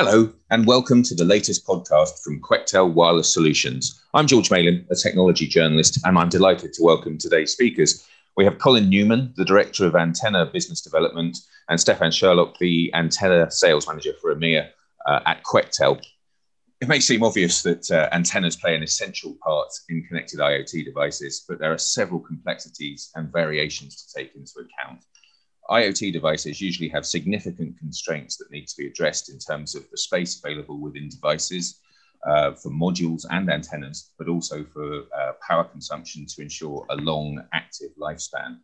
Hello, and welcome to the latest podcast from Quectel Wireless Solutions. I'm George Malin, a technology journalist, and I'm delighted to welcome today's speakers. We have Colin Newman, the Director of Antenna Business Development, and Stefan Sherlock, the Antenna Sales Manager for EMEA uh, at Quectel. It may seem obvious that uh, antennas play an essential part in connected IoT devices, but there are several complexities and variations to take into account. IoT devices usually have significant constraints that need to be addressed in terms of the space available within devices uh, for modules and antennas, but also for uh, power consumption to ensure a long active lifespan.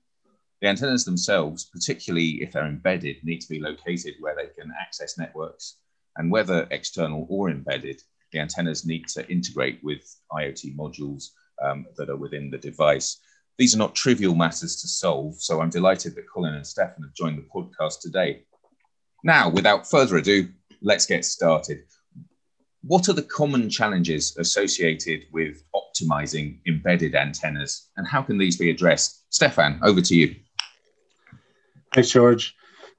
The antennas themselves, particularly if they're embedded, need to be located where they can access networks. And whether external or embedded, the antennas need to integrate with IoT modules um, that are within the device. These are not trivial matters to solve, so I'm delighted that Colin and Stefan have joined the podcast today. Now, without further ado, let's get started. What are the common challenges associated with optimizing embedded antennas, and how can these be addressed? Stefan, over to you. Thanks, George.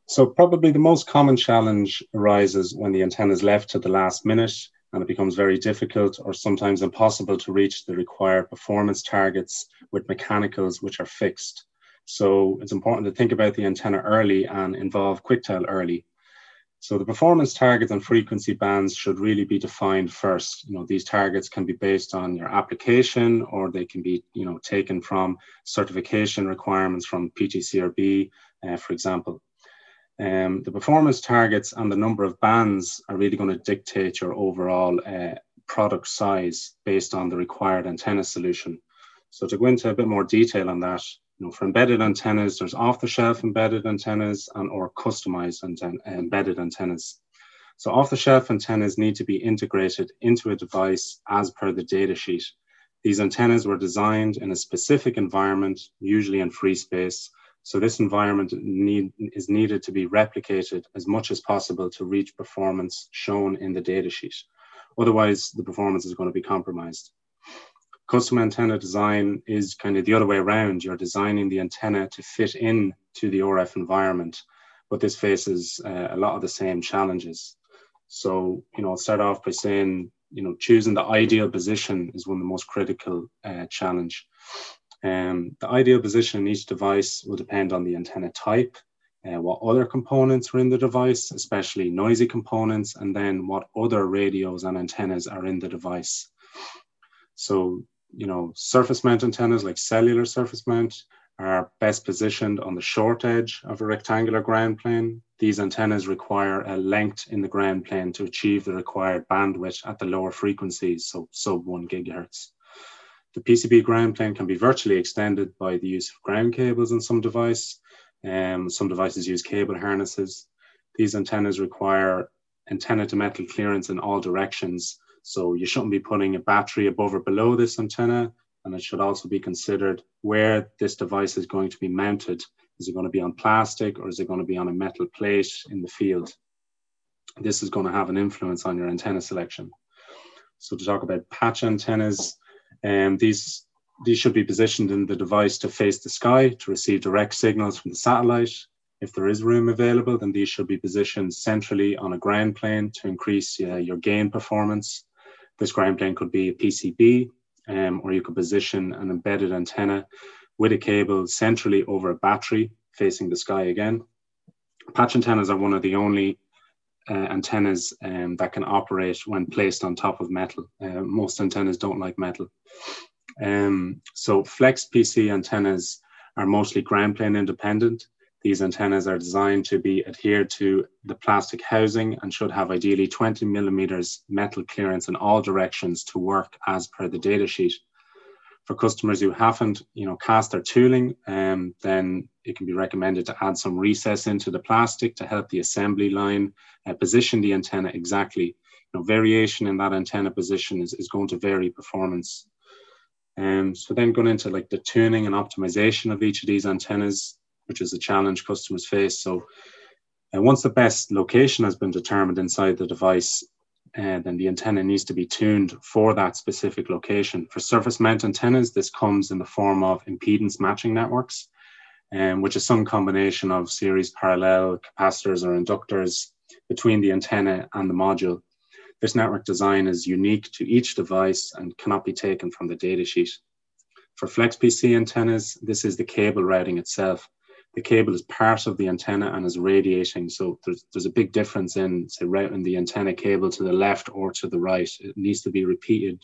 So, probably the most common challenge arises when the antenna is left to the last minute and it becomes very difficult or sometimes impossible to reach the required performance targets with mechanicals which are fixed. So it's important to think about the antenna early and involve Quectel early. So the performance targets and frequency bands should really be defined first. You know, these targets can be based on your application or they can be, you know, taken from certification requirements from PTCRB, uh, for example. Um, the performance targets and the number of bands are really going to dictate your overall uh, product size based on the required antenna solution. So to go into a bit more detail on that, you know, for embedded antennas, there's off-the-shelf embedded antennas and or customized anten- embedded antennas. So off-the-shelf antennas need to be integrated into a device as per the datasheet. These antennas were designed in a specific environment, usually in free space, so this environment need, is needed to be replicated as much as possible to reach performance shown in the datasheet. Otherwise, the performance is going to be compromised. Custom antenna design is kind of the other way around. You're designing the antenna to fit in to the RF environment, but this faces uh, a lot of the same challenges. So, you know, I'll start off by saying, you know, choosing the ideal position is one of the most critical uh, challenge. Um, the ideal position in each device will depend on the antenna type, uh, what other components are in the device, especially noisy components, and then what other radios and antennas are in the device. So, you know, surface mount antennas like cellular surface mount are best positioned on the short edge of a rectangular ground plane. These antennas require a length in the ground plane to achieve the required bandwidth at the lower frequencies, so sub one gigahertz. The PCB ground plane can be virtually extended by the use of ground cables in some device. Um, some devices use cable harnesses. These antennas require antenna to metal clearance in all directions. So you shouldn't be putting a battery above or below this antenna. And it should also be considered where this device is going to be mounted. Is it going to be on plastic or is it going to be on a metal plate in the field? This is going to have an influence on your antenna selection. So to talk about patch antennas, um, these, these should be positioned in the device to face the sky to receive direct signals from the satellite. If there is room available, then these should be positioned centrally on a ground plane to increase uh, your gain performance. This ground plane could be a PCB, um, or you could position an embedded antenna with a cable centrally over a battery facing the sky again. Patch antennas are one of the only uh, antennas um, that can operate when placed on top of metal. Uh, most antennas don't like metal. Um, so flex PC antennas are mostly ground plane independent. These antennas are designed to be adhered to the plastic housing and should have ideally 20 millimeters metal clearance in all directions to work as per the datasheet for customers who haven't, you know, cast their tooling, um, then it can be recommended to add some recess into the plastic to help the assembly line uh, position the antenna exactly. You know, variation in that antenna position is, is going to vary performance. Um, so then going into like the tuning and optimization of each of these antennas, which is a challenge customers face. So uh, once the best location has been determined inside the device, uh, then the antenna needs to be tuned for that specific location. For surface mount antennas, this comes in the form of impedance matching networks, um, which is some combination of series parallel capacitors or inductors between the antenna and the module. This network design is unique to each device and cannot be taken from the datasheet. For FlexPC antennas, this is the cable routing itself. The cable is part of the antenna and is radiating. So there's, there's a big difference in, say, routing the antenna cable to the left or to the right. It needs to be repeated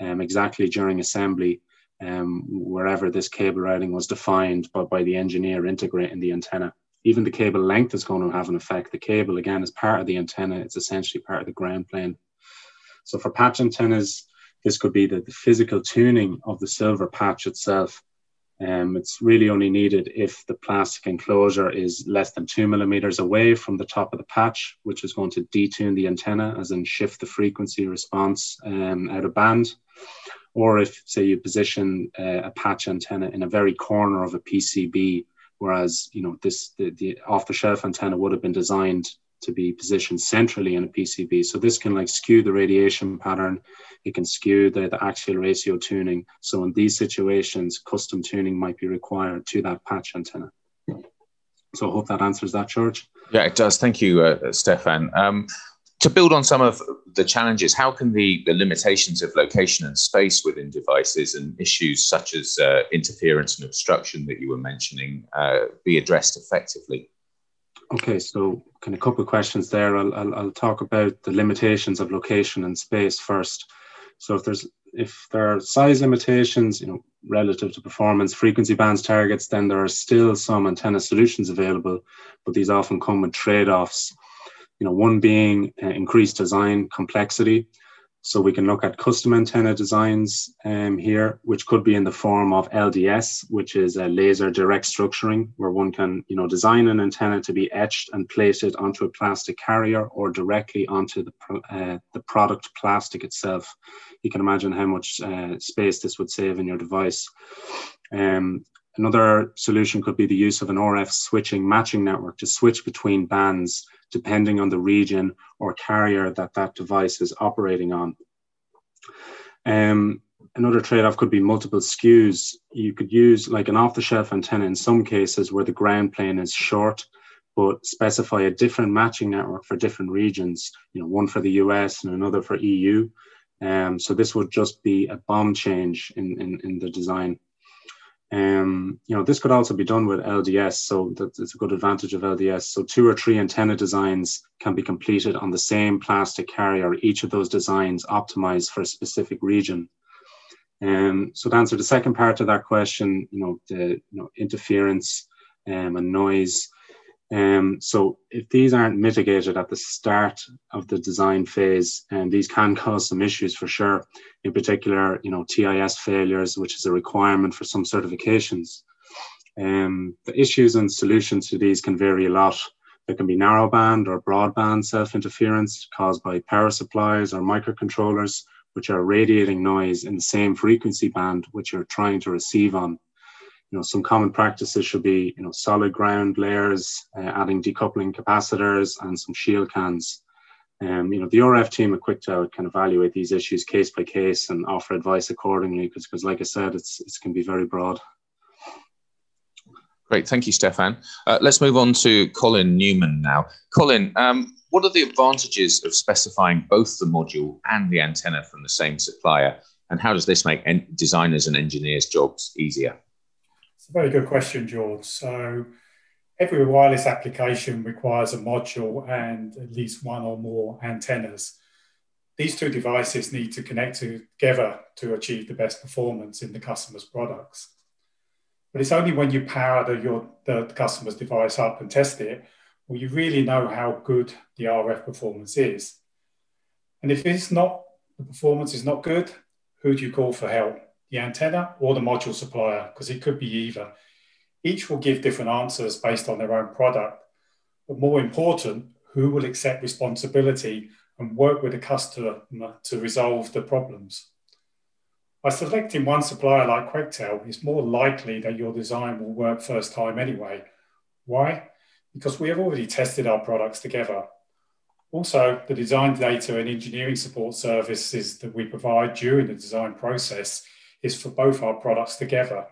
um, exactly during assembly um, wherever this cable routing was defined by, by the engineer integrating the antenna. Even the cable length is going to have an effect. The cable, again, is part of the antenna. It's essentially part of the ground plane. So for patch antennas, this could be the, the physical tuning of the silver patch itself. Um, it's really only needed if the plastic enclosure is less than two millimeters away from the top of the patch, which is going to detune the antenna, as in shift the frequency response um, out of band. Or if, say, you position uh, a patch antenna in a very corner of a PCB, whereas you know this the, the off-the-shelf antenna would have been designed to be positioned centrally in a PCB. So this can like skew the radiation pattern. It can skew the, the axial ratio tuning. So in these situations, custom tuning might be required to that patch antenna. So I hope that answers that, George. Yeah, it does. Thank you, uh, Stefan. Um, to build on some of the challenges, how can the, the limitations of location and space within devices and issues such as uh, interference and obstruction that you were mentioning uh, be addressed effectively? Okay, so kind of a couple of questions there. I'll, I'll, I'll talk about the limitations of location and space first. So if there's if there are size limitations, you know, relative to performance, frequency bands targets, then there are still some antenna solutions available, but these often come with trade-offs. You know, one being uh, increased design complexity. So we can look at custom antenna designs um, here, which could be in the form of LDS, which is a laser direct structuring, where one can, you know, design an antenna to be etched and plated onto a plastic carrier or directly onto the uh, the product plastic itself. You can imagine how much uh, space this would save in your device. Um, Another solution could be the use of an RF switching matching network to switch between bands depending on the region or carrier that that device is operating on. Um, another trade-off could be multiple SKUs. You could use like an off-the-shelf antenna in some cases where the ground plane is short, but specify a different matching network for different regions. You know, one for the US and another for EU. Um, so this would just be a BOM change in, in, in the design. Um, you know, this could also be done with LDS, so that's a good advantage of LDS. So two or three antenna designs can be completed on the same plastic carrier, each of those designs optimized for a specific region. Um, so to answer the second part of that question, you know, the you know, interference um, and noise, um, so if these aren't mitigated at the start of the design phase, and these can cause some issues for sure. In particular, you know, TIS failures, which is a requirement for some certifications. Um, the issues and solutions to these can vary a lot. There can be narrowband or broadband self-interference caused by power supplies or microcontrollers, which are radiating noise in the same frequency band which you're trying to receive on you know, some common practices should be, you know, solid ground layers, uh, adding decoupling capacitors and some shield cans. Um, you know, the RF team at Quectel can evaluate these issues case by case and offer advice accordingly because, because like I said, it's, it can be very broad. Great, thank you, Stefan. Uh, let's move on to Colin Newman now. Colin, um, what are the advantages of specifying both the module and the antenna from the same supplier? And how does this make designers and engineers' jobs easier? It's a very good question, George. So every wireless application requires a module and at least one or more antennas. These two devices need to connect together to achieve the best performance in the customer's products. But it's only when you power the, your, the customer's device up and test it will you really know how good the RF performance is. And if it's not, the performance is not good, who do you call for help? The antenna or the module supplier, because it could be either. Each will give different answers based on their own product. But more important, who will accept responsibility and work with the customer to resolve the problems? By selecting one supplier like Quectel, it's more likely that your design will work first time anyway. Why? Because we have already tested our products together. Also, the design data and engineering support services that we provide during the design process is for both our products together.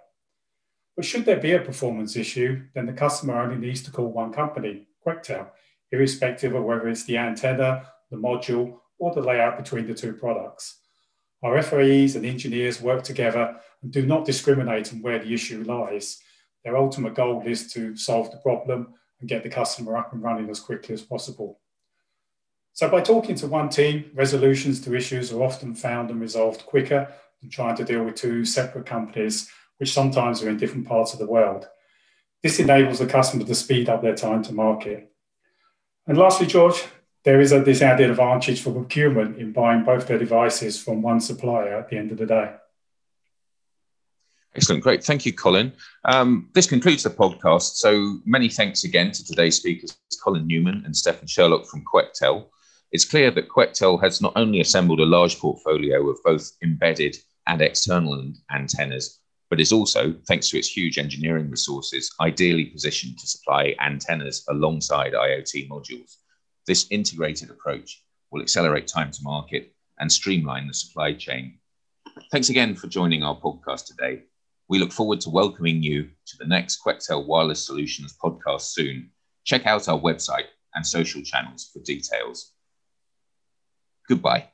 But should there be a performance issue, then the customer only needs to call one company, Quectel. irrespective of whether it's the antenna, the module, or the layout between the two products. Our FAEs and engineers work together and do not discriminate on where the issue lies. Their ultimate goal is to solve the problem and get the customer up and running as quickly as possible. So by talking to one team, resolutions to issues are often found and resolved quicker than trying to deal with two separate companies, which sometimes are in different parts of the world. This enables the customer to speed up their time to market. And lastly, George, there is a, this added advantage for procurement in buying both their devices from one supplier at the end of the day. Excellent. Great. Thank you, Colin. Um, this concludes the podcast. So many thanks again to today's speakers, Colin Newman and Stefan Sherlock from Quectel. It's clear that Quectel has not only assembled a large portfolio of both embedded and external antennas, but is also, thanks to its huge engineering resources, ideally positioned to supply antennas alongside IoT modules. This integrated approach will accelerate time to market and streamline the supply chain. Thanks again for joining our podcast today. We look forward to welcoming you to the next Quectel Wireless Solutions podcast soon. Check out our website and social channels for details. Goodbye.